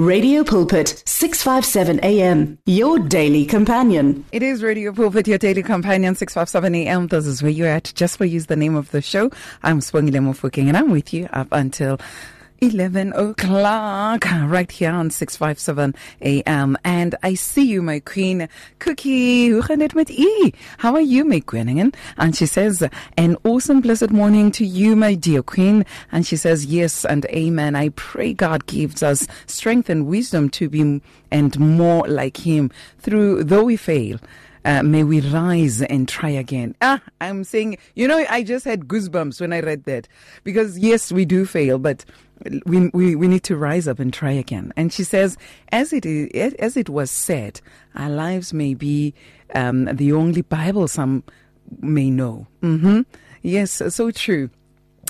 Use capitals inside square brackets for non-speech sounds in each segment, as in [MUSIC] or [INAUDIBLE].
Radio Pulpit, 657 AM, your daily companion. It is Radio Pulpit, your daily companion, 657 AM. This is where you're at. Just for use the name of the show. I'm Sibongile Mofokeng and I'm with you up until 11 o'clock right here on 657 AM. And I see you, my queen, Cookie. How are you, my queen? And she says, an awesome blessed morning to you, my dear queen. And she says, yes and amen. I pray God gives us strength and wisdom to be and more like him through, though we fail. Uh, may we rise and try again. Ah, I'm saying, you know, I just had goosebumps when I read that because yes, we do fail, but we, we, we need to rise up and try again. And she says, as it is, as it was said, our lives may be um, the only Bible some may know. Mm-hmm. Yes, so true.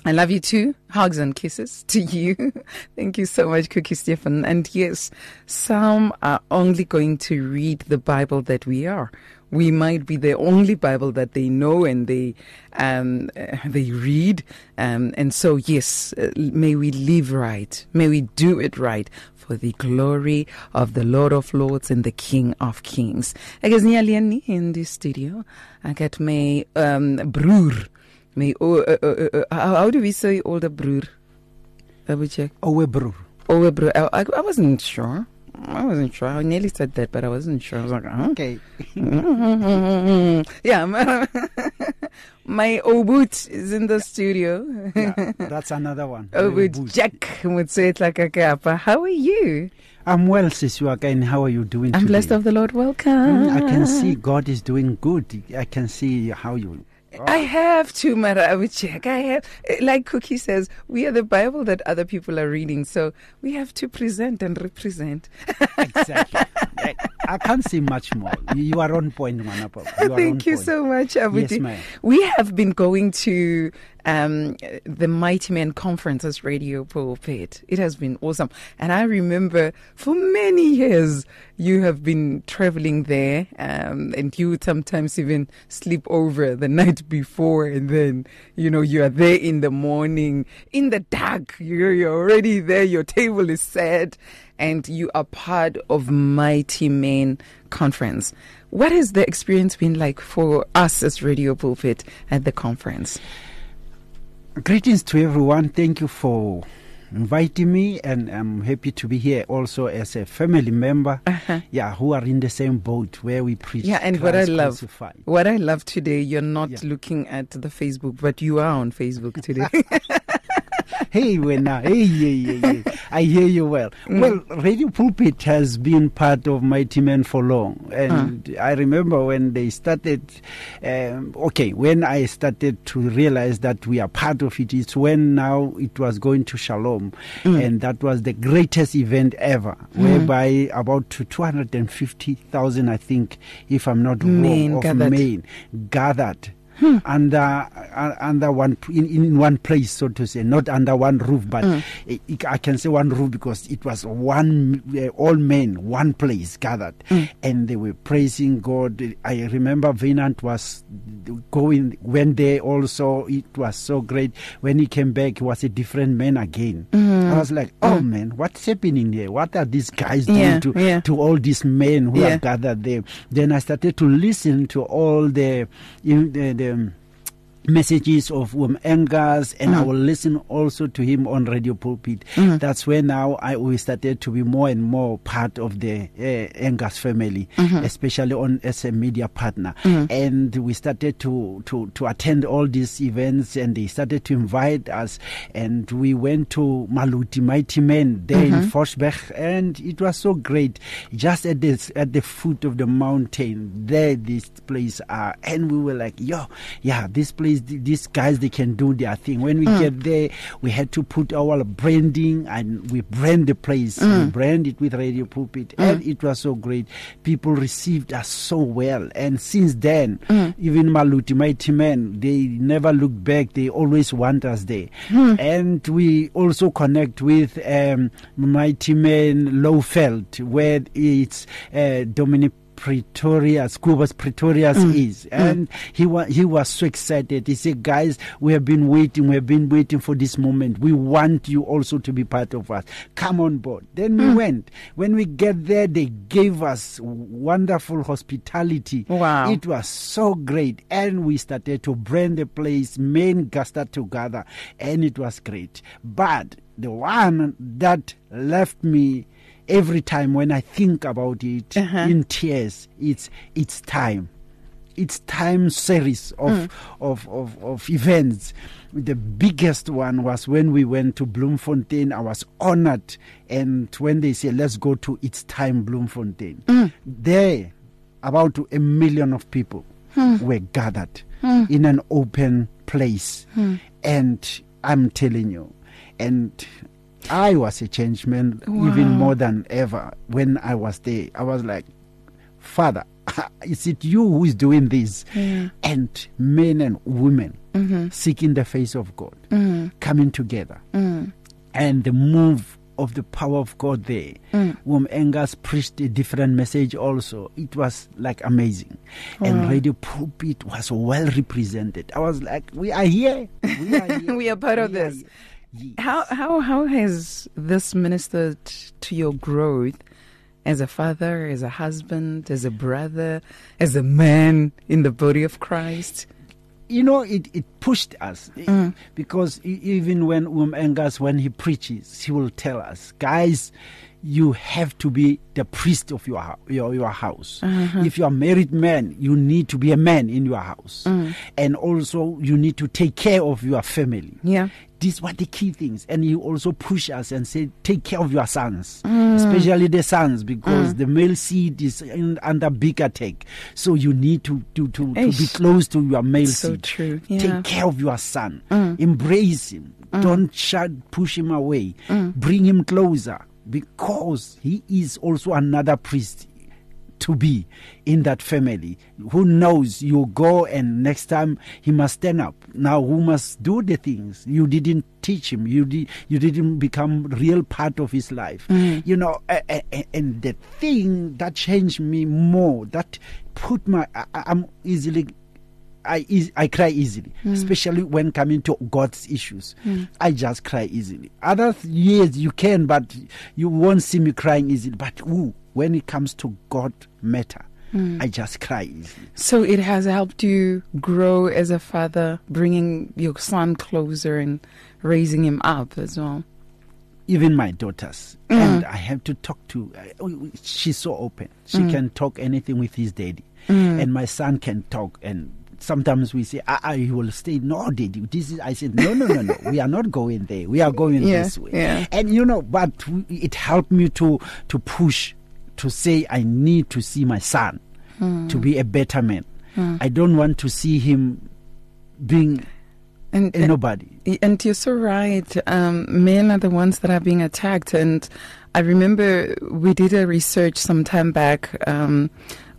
I love you too. Hugs and kisses to you. [LAUGHS] Thank you so much, Cookie Stephen. And yes, some are only going to read the Bible that we are. We might be the only Bible that they know and they um, uh, they read. Um, and so, yes, uh, may we live right. May we do it right for the glory of the Lord of Lords and the King of Kings. Ek is nie alleen nie in die studio. Ek het my um, broer my oh, uh, how, how do we say older broer? Double check. Owe broer. Owe broer. I, I wasn't sure. I wasn't sure. I nearly said that, but I wasn't sure. I was like, huh? Okay. [LAUGHS] yeah, [LAUGHS] my, my Obut is in the studio. yeah, [LAUGHS] that's another one. Obut Jack would say it like a kappa. How are you? I'm well, Siswaka, again. how are you doing today? I'm today? blessed of the Lord. Welcome. Mm, I can see God is doing good. I can see how you. I have to, Mara. I check. I have, like Cookie says, we are the Bible that other people are reading, so we have to present and represent. [LAUGHS] Exactly. I can't say much more. You, are on point, Manapa. You [LAUGHS] Thank you point. so much, Abuti. Yes, ma'am. We have been going to um, the Mighty Men Conference as Radio Pulpit. It has been awesome. And I remember for many years you have been traveling there um, and you would sometimes even sleep over the night before and then, you know, you are there in the morning, in the dark. You're, you're already there. Your table is set and you are part of Mighty Men Conference. What has the experience been like for us as Radio Pulpit at the conference? Greetings to everyone. Thank you for inviting me, and I'm happy to be here also as a family member. Uh-huh. Yeah, who are in the same boat where we preach. Yeah, and what I love, crucified. what I love today, you're not Yeah. looking at the Facebook, but you are on Facebook today. [LAUGHS] hey, when now, hey, yeah, yeah, yeah. I hear you well. Mm. Well, Radio Pulpit has been part of Mighty Men for long, and I remember when they started. Um, okay, when I started to realize that we are part of it, it's when now it was going to Shalom, Mm. and that was the greatest event ever, whereby about 250,000, I think, if I'm not wrong, of gathered. men gathered under uh, under one in, in one place, so to say, not under one roof, but Mm. I, I can say one roof because it was one uh, all men, one place gathered, Mm. and they were praising God. I remember Venant was going went there also. It was so great. When he came back, he was a different man again. Mm. I was like, oh man, what's happening here? What are these guys doing Yeah, to yeah. to all these men who Yeah. are gathered there? Then I started to listen to all the in the, the um, messages of um, Angus and I will listen also to him on Radio Pulpit. That's where now I we started to be more and more part of the uh, Angus family, especially on as a media partner. And we started to, to, to attend all these events and they started to invite us. And we went to Maluti Mighty Men there in Ficksburg and it was so great. Just at this at the foot of the mountain, there this place are. And we were like, yo, yeah, this place th- these guys they can do their thing. When we mm. get there, we had to put our branding and we brand the place. We mm. brand it with Radio Pulpit, mm. and it was so great. People received us so well, and since then, even Maluti Mighty Men, they never look back. They always want us there, and we also connect with um, Mighty Men Lowveld, where it's uh, Dominic. Pretorius, Cobus Pretorius Mm. is, and he was he was so excited. He said, "Guys, we have been waiting. We have been waiting for this moment. We want you also to be part of us. Come on board." Then Mm. we went. When we get there, they gave us wonderful hospitality. Wow. It was so great, and we started to brand the place, men gathered together, and it was great. But the one that left me every time when I think about it Uh-huh. in tears, it's it's time. It's time series of, Mm. of, of, of events. The biggest one was when we went to Bloemfontein. I was honored. And when they said, let's go to It's Time Bloemfontein, Mm. there, about a million of people Hmm. were gathered in an open place. And I'm telling you, and I was a changed man even more than ever when I was there. I was like, Father, [LAUGHS] is it you who is doing this? And men and women mm-hmm. seeking the face of God, mm-hmm. coming together. Mm. And the move of the power of God there. Mm. Oom Angus preached a different message also. It was like amazing. And Radio Pulpit was well represented. I was like, we are here. We are, [LAUGHS] here. We are part of We are this. here. Yes. How how how has this ministered to your growth as a father, as a husband, as a brother, as a man in the body of Christ? you know, it, it pushed us Mm. because e- even when Um Engels, when he preaches, he will tell us, guys, you have to be the priest of your your, your house. Uh-huh. If you are married man, you need to be a man in your house, Mm. and also you need to take care of your family. Yeah. These were the key things, and he also push us and say, take care of your sons, Mm. especially the sons, because the male seed is in, under big attack. So you need to to to, to be close to your male So seed. true. Yeah. Take care of your son. Embrace him. Don't shut, push him away. Bring him closer because he is also another priest to be in that family. Who knows? You go and next time he must stand up. Now who must do the things you didn't teach him? You did. You didn't become real part of his life. Mm. You know, a- a- a- and the thing that changed me more, that put my, I, I'm easily I cry easily, hmm. especially when coming to God's issues. Hmm. I just cry easily. Other th- years you can, but you won't see me crying easily. But ooh, when it comes to God matter, hmm. I just cry easily. So it has helped you grow as a father, bringing your son closer and raising him up as well. Even my daughters, and I have to talk to. Uh, she's so open. She can talk anything with his daddy, and my son can talk and. Sometimes we say, ah, ah, he will stay. No, daddy, this is. I said, no, no, no, no. we are not going there. We are going Yeah, this way. yeah. And you know, but it helped me to to push, to say I need to see my son to be a better man. I don't want to see him being And, nobody. And you're so right. Um, men are the ones that are being attacked. And I remember we did a research some time back um,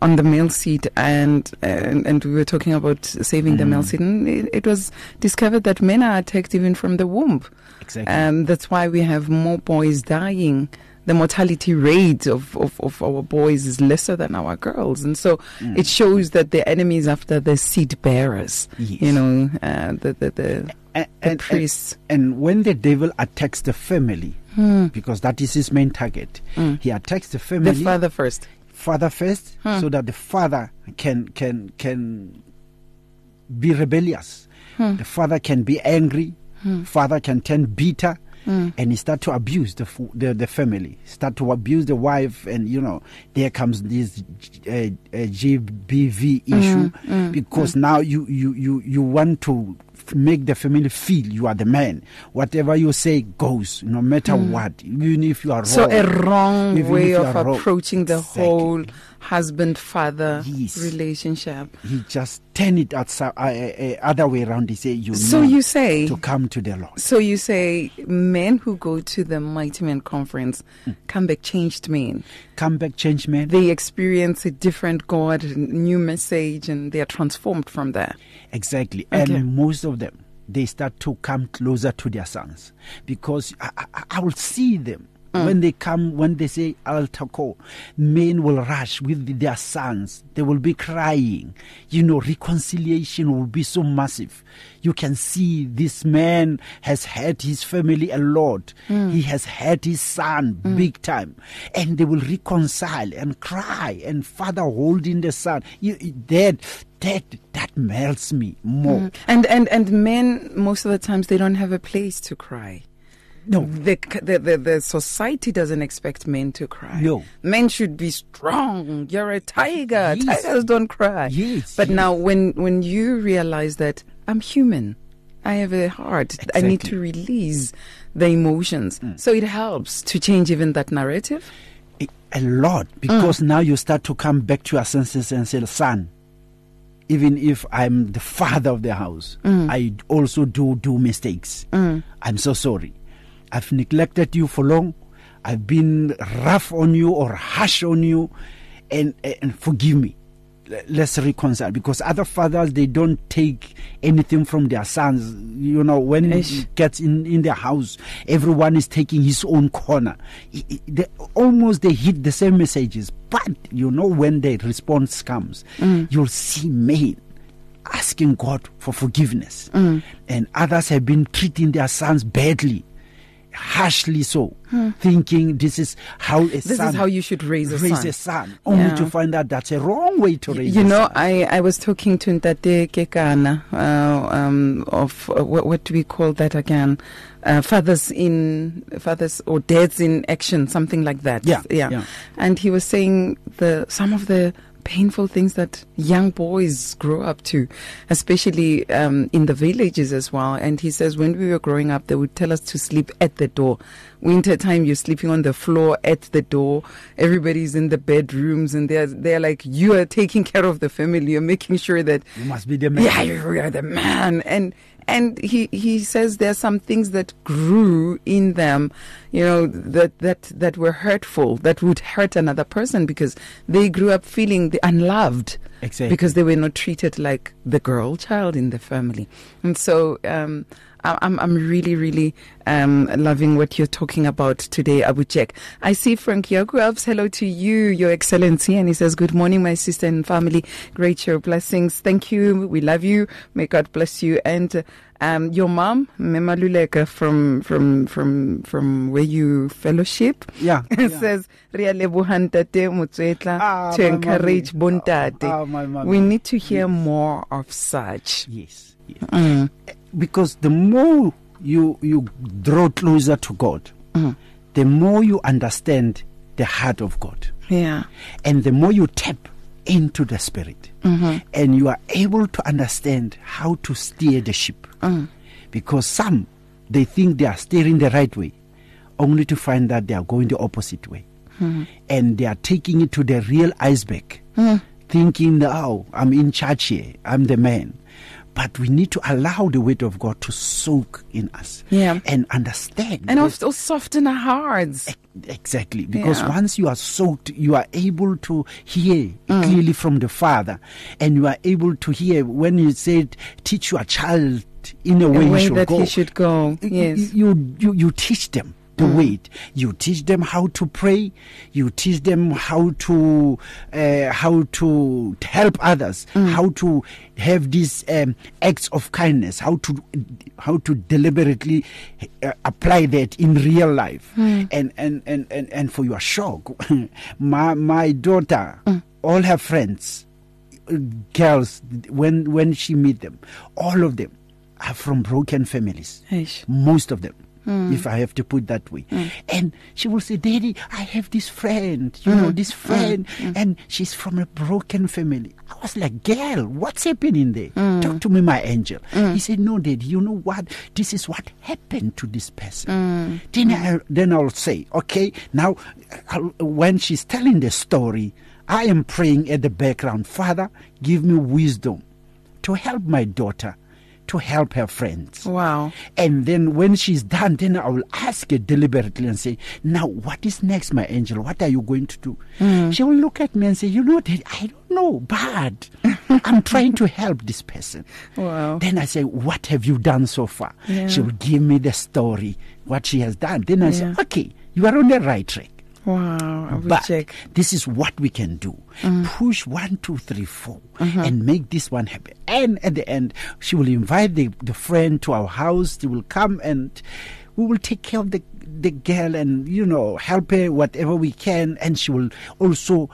on the male seat, and, and and we were talking about saving the male seat, and it, it was discovered that men are attacked even from the womb. Exactly. Um, that's why we have more boys dying. The mortality rate of, of, of our boys is lesser than our girls. And so it shows that the enemy is after the seed bearers, Yes. you know, uh, the, the, the, and, the and, and, priests. and when the devil attacks the family, because that is his main target, he attacks the family. the father first. Father first hmm. so that the father can can can be rebellious. Hmm. The father can be angry. Hmm. Father can turn bitter and he start to abuse the, the the family. Start to abuse the wife and you know there comes this uh, uh, GBV issue because now you you you you want to make the family feel you are the man whatever you say goes no matter hmm. what even if you are wrong So a wrong way of wrong. approaching the Exactly. whole husband-father Yes. relationship. he just turn it outside, uh, uh, other way around. He say, "You So you say, to come to the Lord." so you say, men who go to the Mighty Men conference Hmm. come back changed men. Come back, changed man. They experience a different God, new message, and they are transformed from there. Exactly, Okay. and most of them they start to come closer to their sons because I, I, I will see them Mm. When they come, when they say altar call, men will rush with their sons. They will be crying. You know, reconciliation will be so massive. You can see this man has had his family a lot. Mm. He has had his son mm. big time. And they will reconcile and cry and father holding the son. You, that, that, that melts me more. And and and men most of the times they don't have a place to cry. No. The, the the the society doesn't expect men to cry. No. men should be strong. You're a tiger. Yes. Tigers don't cry. Yes, But yes. now, when when you realize that I'm human, I have a heart. I need to release the emotions. Mm. So it helps to change even that narrative. a, a lot mm. because now you start to come back to your senses and say, son, even if I'm the father of the house, mm. I also do do mistakes. I'm so sorry. I've neglected you for long. I've been rough on you or harsh on you, and and forgive me. Let's reconcile because other fathers they don't take anything from their sons. You know when Ish. it gets in in their house, everyone is taking his own corner. They, almost they hit the same messages, but you know when the response comes, mm. you'll see men asking God for forgiveness, mm. and others have been treating their sons badly. Harshly so, thinking this is how a This son is how you should raise a raise son. a son, only Yeah. to find out that's a wrong way to raise You a know, son. I, I was talking to Ntate Kekana uh, um, of uh, what, what do we call that again? Uh, fathers in fathers or dads in action, something like that. Yeah, yeah. yeah. And he was saying the some of the painful things that young boys grow up to, especially um, in the villages as well. And he says when we were growing up, they would tell us to sleep at the door. Winter time, you're sleeping on the floor at the door. Everybody's in the bedrooms, and they're they're like you are taking care of the family. You're making sure that You must be the man. yeah, you are the man. And and he he says there are some things that grew in them, you know, that that that were hurtful, that would hurt another person because they grew up feeling the unloved. Exactly. Because they were not treated like the girl child in the family. And so um I'm I'm really really um, loving what you're talking about today, Abu Jack. I see Frank Yaguabs. Hello to you, Your Excellency, and he says, "Good morning, my sister and family. Great show, blessings. Thank you. We love you. May God bless you." And um, your mom, Mema Luleka, from from from from where you fellowship, Yeah, [LAUGHS] yeah. says, "Re a leboha ntate Motsoetla Ah, to encourage bontate." Ah, we need to hear more of such. Yes. yes. Because the more you you draw closer to God, mm. the more you understand the heart of God, Yeah. and the more you tap into the Spirit, mm-hmm. and you are able to understand how to steer the ship. Mm. Because some they think they are steering the right way, only to find that they are going the opposite way, mm-hmm. and they are taking it to the real iceberg, mm. thinking, that, "Oh, I'm in charge here. I'm the man." But we need to allow the weight of God to soak in us Yeah. and understand. And also soften our hearts. Exactly, because Yeah. once you are soaked, you are able to hear Mm. clearly from the Father, and you are able to hear when you said, "Teach your child in a way, a he way should that go." he should go. Yes. You you you teach them the way. You teach them how to pray. You teach them how to uh, how to help others. Mm. How to have these um, acts of kindness. How to how to deliberately uh, apply that in real life. Mm. And, and and and and for your shock, [LAUGHS] my my daughter, Mm. all her friends girls when when she meet them all of them are from broken families Eish. most of them Mm. if i have to put that way. Mm. And she will say daddy i have this friend. You mm. know this friend. And she's from a broken family. I was like girl what's happening there? Talk to me my angel. He said no daddy you know what? This is what happened to this person. Then I, then i'll say okay now I'll, when she's telling the story i am praying at the background. Father give me wisdom to help my daughter to help her friends Wow. and then when she's done, then I will ask her deliberately and say, Now, what is next, my angel? What are you going to do? Mm. She will look at me and say, You know, Daddy, I don't know, but [LAUGHS] I'm trying to help this person. Wow. Then I say, What have you done so far? Yeah. She will give me the story, what she has done. Then I Yeah. say, Okay, you are on the right track. Wow, I will But check. this is what we can do. Mm. Push one, two, three, four, mm-hmm. and make this one happen. And at the end, she will invite the, the friend to our house. They will come and we will take care of the the girl and you know help her whatever we can. And she will also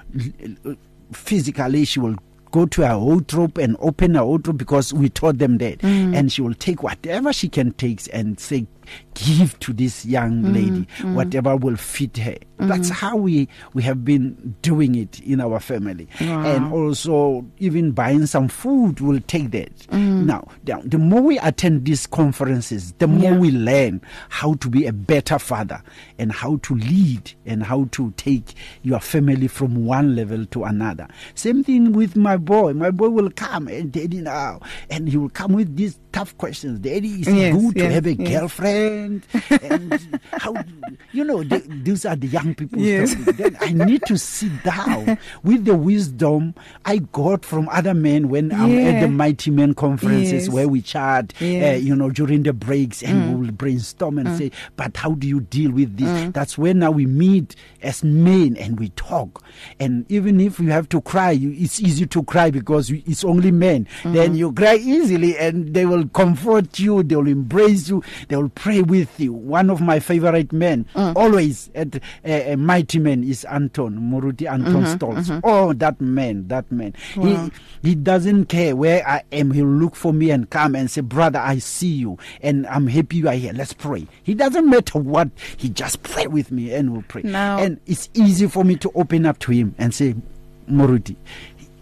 physically she will go to her wardrobe and open her wardrobe because we taught them that mm. and she will take whatever she can take and say give to this young mm, lady mm. whatever will fit her. Mm-hmm. That's how we we have been doing it in our family. Wow. and also even buying some food will take that. Mm. Now the, the more we attend these conferences the more Yeah. we learn how to be a better father and how to lead and how to take your family from one level to another. Same thing with my boy. My boy will come and daddy now and he will come with these tough questions. Daddy is Yes, it good to have a yes. girlfriend and how you know the, these are the young people Yes. then i need to sit down with the wisdom i got from other men when i'm at the mighty men conferences Yes. where we chat uh, you know during the breaks and Mm. we will brainstorm and say but how do you deal with this that's when now we meet as men and we talk and even if you have to cry you, it's easy to cry because it's only men Mm. then you cry easily and they will comfort you they will embrace you they will pray with you. One of my favorite men Mm. always at uh, uh, mighty man, is anton muruti anton Mm-hmm, stolz. oh that man that man. He he doesn't care where i am. He'll look for me and come and say brother i see you and i'm happy you are here. Let's pray. He doesn't matter what. He just pray with me and we'll pray. Now- and it's easy for me to open up to him and say muruti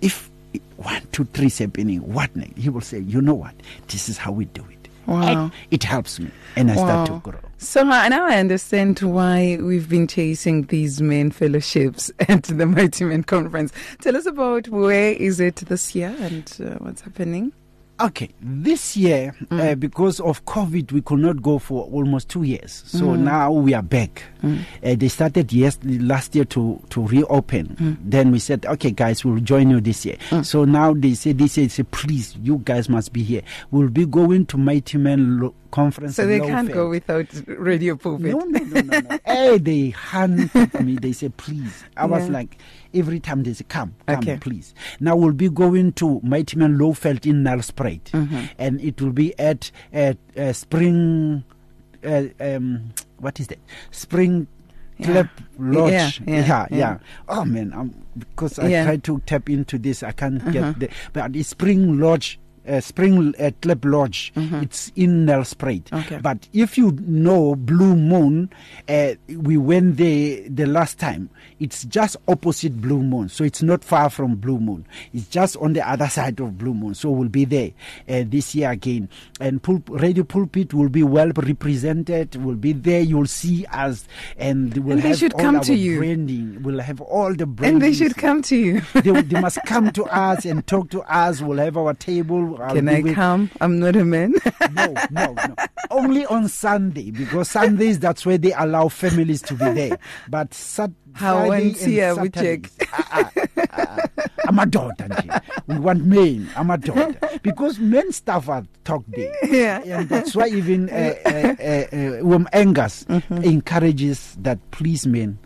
if one two three is happening what next? He will say you know what? This is how we do it Wow. and it helps me and i start to grow So now I understand why we've been chasing these men fellowships [LAUGHS] at the Mighty Men Conference. Tell us about where is it this year and uh, what's happening. Okay, this year, Mm. uh, because of COVID, we could not go for almost two years. So Mm. now we are back. Uh, they started yes last year to to reopen. Mm. Then we said, okay, guys, we'll join you this year. So now they say this year, say, please, you guys must be here. We'll be going to Mighty Men Lo- Conference. So they can't go without radio pulpit. No, no, no, no, no. hey, they [LAUGHS] hunted me. They said, please. I was like, every time they say, come, come, Okay. please. Now we'll be going to Mighty Man Lowveld in Nelspruit. Mm-hmm. And it will be at, at uh, Spring, uh, um, what is that? Spring Yeah. Club Lodge. Yeah, yeah, yeah, yeah. Oh, man, I'm, because I. Uh-huh. tried to tap into this, I can't get the, but it's Spring Lodge. Uh, Spring uh, Club Lodge. It's in Nelspruit. Mm-hmm. Okay. But if you know Blue Moon, uh, we went there the last time. It's just opposite Blue Moon, so it's not far from Blue Moon. It's just on the other side of Blue Moon. So we'll be there uh, this year again. And Pul- Radio Pulpit will be well represented. We'll be there. You'll see us, and we'll And they have should all come our to you. branding. We'll have all the branding. And they should come to you. they, they must come to us and talk to us. We'll have our table. I'll Can I with- come? I'm not a man. no, no, no. Only on Sunday because Sundays that's where they allow families to be there. But Sat- How Friday and we check. Saturdays, ah, ah, ah, I'm a daughter. We want men. I'm a daughter because men stuff are talk there. Yeah. and that's why even uh, uh, uh, uh, um, Angus Mm-hmm. encourages that please men,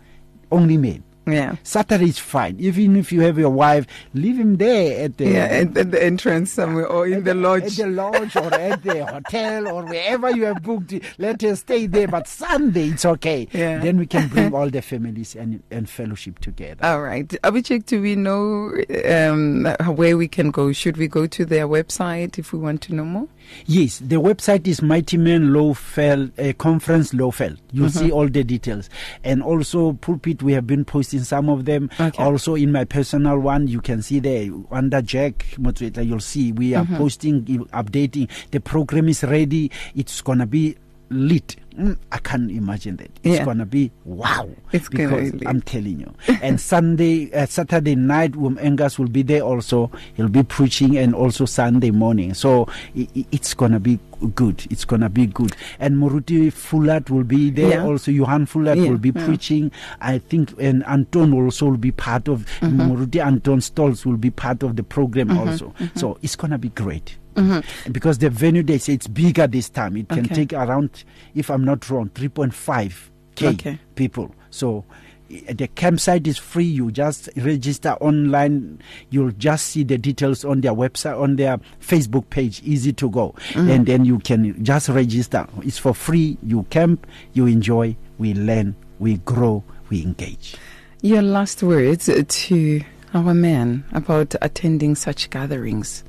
only men. Yeah. Saturday is fine. Even if you have your wife, leave him there at the Yeah, at, at the entrance somewhere or in the at lodge. At the lodge or at the [LAUGHS] hotel or wherever you have booked. Let us stay there. But Sunday, it's okay. Yeah. Then we can bring all the [LAUGHS] families and, and fellowship together. All right. Abichek, do we know um, where we can go? Should we go to their website if we want to know more? Yes, the website is Mighty Men Lowveld uh, Conference Lowveld. You'll Mm-hmm. see all the details. And also Pulpit, we have been posting some of them. Okay. Also in my personal one, you can see there under Jack Motsoetla, you'll see we Mm-hmm. are posting, updating. The program is ready. It's gonna be lit. Mm, I can't imagine that. It's Yeah. gonna be wow. It's gonna because be. I'm telling you. [LAUGHS] and Sunday, uh, Saturday night, Oom Angus will be there also. He'll be preaching, and also Sunday morning. So i i- it's gonna be good. It's gonna be good. And Moruti Fulat will be there Yeah. also. Johan Fulat Yeah, will be preaching. I think, and Anton will also will be part of. Mm-hmm. Moruti Anton Stolz will be part of the program also. mm-hmm. So it's gonna be great. Mm-hmm. Because the venue they say it's bigger this time. It can Okay. take around, if I'm not wrong, 3.5 Okay, people. So i- the campsite is free. You just register online. You'll just see the details on their website, on their Facebook page. Easy to go, mm-hmm. and then you can just register. It's for free. You camp, you enjoy, we learn, we grow, we engage. Your last words to our men about attending such gatherings.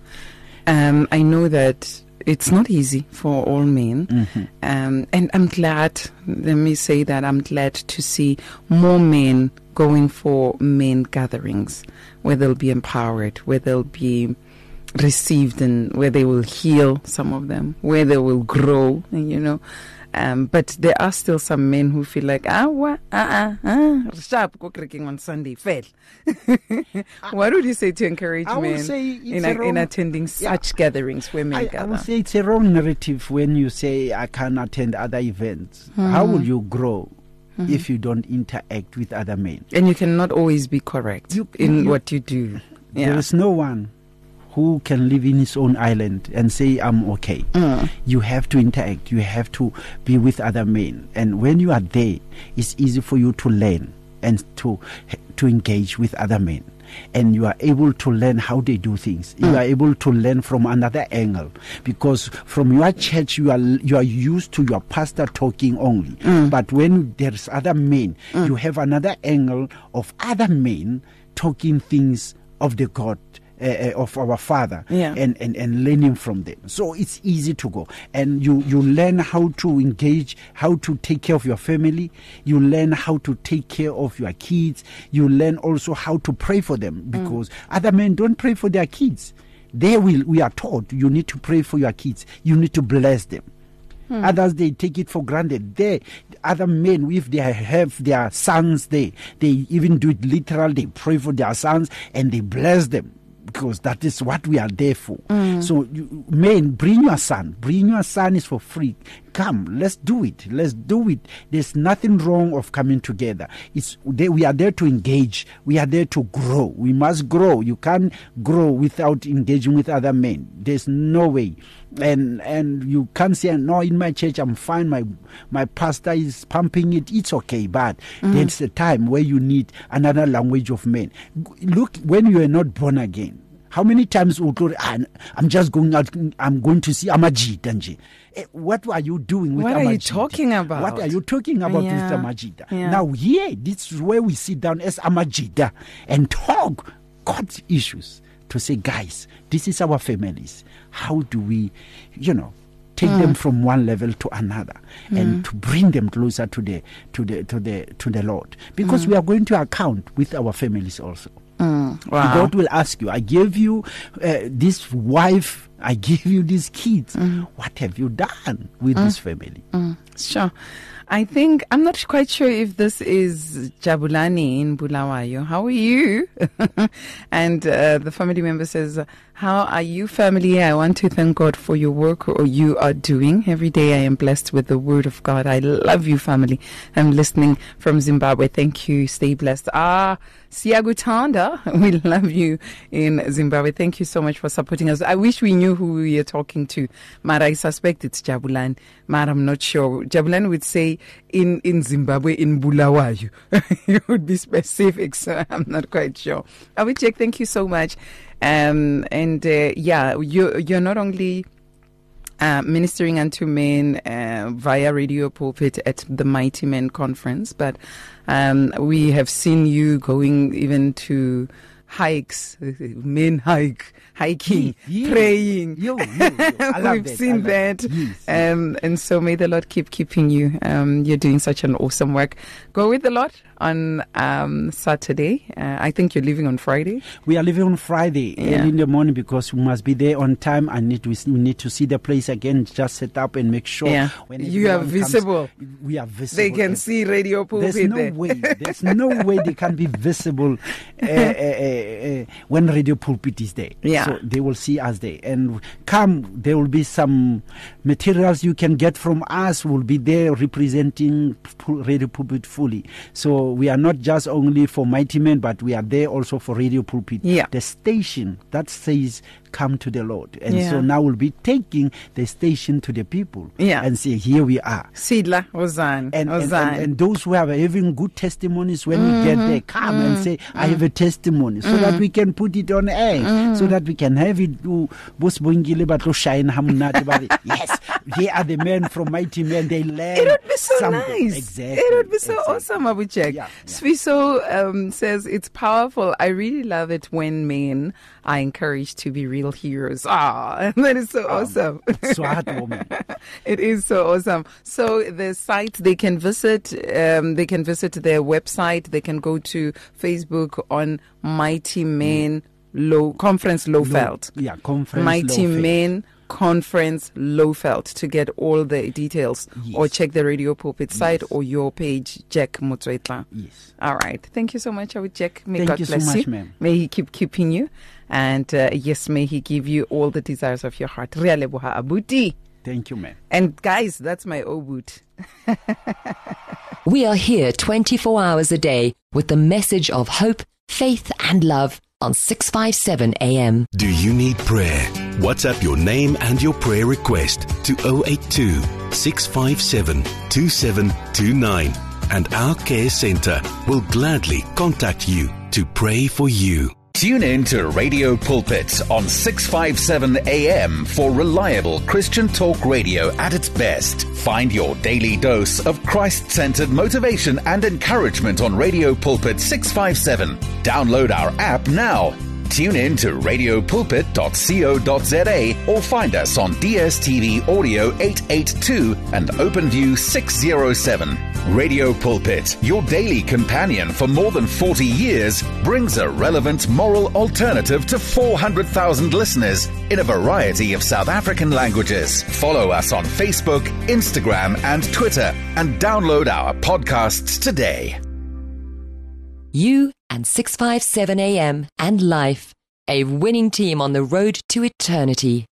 Um, I know that it's not easy for all men, Mm-hmm. um, and I'm glad. Let me say that I'm glad to see more men going for men gatherings where they'll be empowered, where they'll be received, and where they will heal. Some of them, where they will grow. and, You know. Um, but there are still some men who feel like, ah, what, ah, ah, ah, sharp, go cracking on Sunday, fail. what would you say to encourage I men in, a in wrong- attending Yeah. such gatherings where men I, I would say it's a wrong narrative when you say I can attend other events. How will you grow if you don't interact with other men? and you cannot always be correct You- in you- what you do. There Yeah. is no one who can live in his own island and say I'm okay. Mm. You have to interact. You have to be with other men, and when you are there, it's easy for you to learn and to to engage with other men. And you are able to learn how they do things. You mm. are able to learn from another angle because from your church you are you are used to your pastor talking only. Mm. But when there's other men, mm. you have another angle of other men talking things of the God uh, uh, of our Father Yeah. and, and, and learning from them. So it's easy to go. And you, you learn how to engage, how to take care of your family. You learn how to take care of your kids. You learn also how to pray for them because other men don't pray for their kids. They will, we are taught you need to pray for your kids. You need to bless them. Others they take it for granted. They other men, if they have their sons, they they even do it literal. They pray for their sons and they bless them because that is what we are there for. Mm. So, you, men, bring your son. Bring your son is for free. Come, let's do it. Let's do it. There's nothing wrong of coming together. It's they, we are there to engage. We are there to grow. We must grow. You can't grow without engaging with other men. There's no way. And and you can't say no. In my church, I'm fine. My my pastor is pumping it. It's okay. But mm. there's a time where you need another language of men. Look, when you are not born again, how many times would go, "Ah, I'm just going out, I'm going to see Amajita nje. Eh, What are you doing with What are you talking about? What are you talking about Yeah, with Amajita? yeah. Now, here, this is where we sit down as Amajita and talk God issues to say, guys, this is our families. How do we, you know, take Mm. them from one level to another and to bring them closer to the to the to the to the Lord? Because we are going to account with our families also. Mm. Wow. God will ask you, I gave you uh, this wife, I gave you these kids. Mm. What have you done with this family? Sure. I think I'm not quite sure if this is Jabulani in Bulawayo. How are you? [LAUGHS] and uh, the family member says, "How are you, family? I want to thank God for your work or you are doing every day. I am blessed with the word of God. I love you, family. I'm listening from Zimbabwe. Thank you. Stay blessed. Ah, Siagutanda, [LAUGHS] we love you in Zimbabwe. Thank you so much for supporting us. I wish we knew who we are talking to. Mara, I suspect it's Jabulan. Mara, I'm not sure. Jabulan would say in, in Zimbabwe, in Bulawayo. [LAUGHS] it would be specific, so [LAUGHS] I'm not quite sure. I check. Thank you so much. Um, and uh, yeah, you, you're not only uh, ministering unto men uh, via radio pulpit at the Mighty Men Conference, but um, we have seen you going even to hikes, men hike, hiking, Yeah. praying. Yo, yo, yo. I love [LAUGHS] We've that. Seen that. Yes, yes. Um, and so may the Lord keep keeping you. Um, you're doing such an awesome work. Go with the Lord on um, Saturday. Uh, I think you're leaving on Friday. We are leaving on Friday Yeah. early in the morning because we must be there on time. I need to, we need to see the place again, just set up and make sure. Yeah. when You are everyone comes, visible. we are visible. They can And see radio pulpit There's no there. way. There's no way they can be visible uh, [LAUGHS] uh, when Radio Pulpit is there. Yeah. So they will see us there. And come, there will be some materials you can get from us, will be there representing Radio Pulpit fully. So we are not just only for Mighty Men, but we are there also for Radio Pulpit. Yeah. The station that says, come to the Lord. And Yeah. so now we'll be taking the station to the people Yeah. and say, here we are. Sidla, Ozan, And, and, Ozan. and, those who are having good testimonies when we get mm-hmm. there come and mm. say i have a mm. testimony so that we can put it on air so mm. that we can have it to bosibongile ba tlo shine ha monate ba re, [LAUGHS] yes here are the men from mighty men they learn It would be so something." nice. exactly It would be so exactly. awesome, Abuchek. Yeah, yeah. Sfiso um, says it's powerful. I really love it when men are encouraged to be real heroes. Ah, [LAUGHS] that is so awesome. Swat woman. [LAUGHS] it is so awesome. So the site they can visit, um, they can visit their website. They can go to Facebook on Mighty Men Low Conference Lowveld. yeah conference Mighty Lowveld. Men Conference Lowveld to get all the details or check the Radio Pulpit site or your page, Jack Motsoetla. yes All right. Thank you so much, Abu Jack. May Thank God you so much, you. ma'am. May He keep keeping you. And uh, yes, may He give you all the desires of your heart. Rea leboha abuti. thank you man And guys, that's my O-boot. [LAUGHS] We are here 24 hours a day with the message of hope, faith, and love on 657 AM. Do you need prayer? WhatsApp your name and your prayer request to 082 657 2729 and our care center will gladly contact you to pray for you. Tune in to Radio Pulpit on 657 AM for reliable Christian talk radio at its best. Find your daily dose of Christ centered motivation and encouragement on Radio Pulpit 657. Download our app now. Tune in to radiopulpit.co.za or find us on DSTV Audio 882 and OpenView 607. Radio Pulpit, your daily companion for more than 40 years, brings a relevant moral alternative to 400,000 listeners in a variety of South African languages. Follow us on Facebook, Instagram, and Twitter and download our podcasts today. You and 657 AM and life, a winning team on the road to eternity.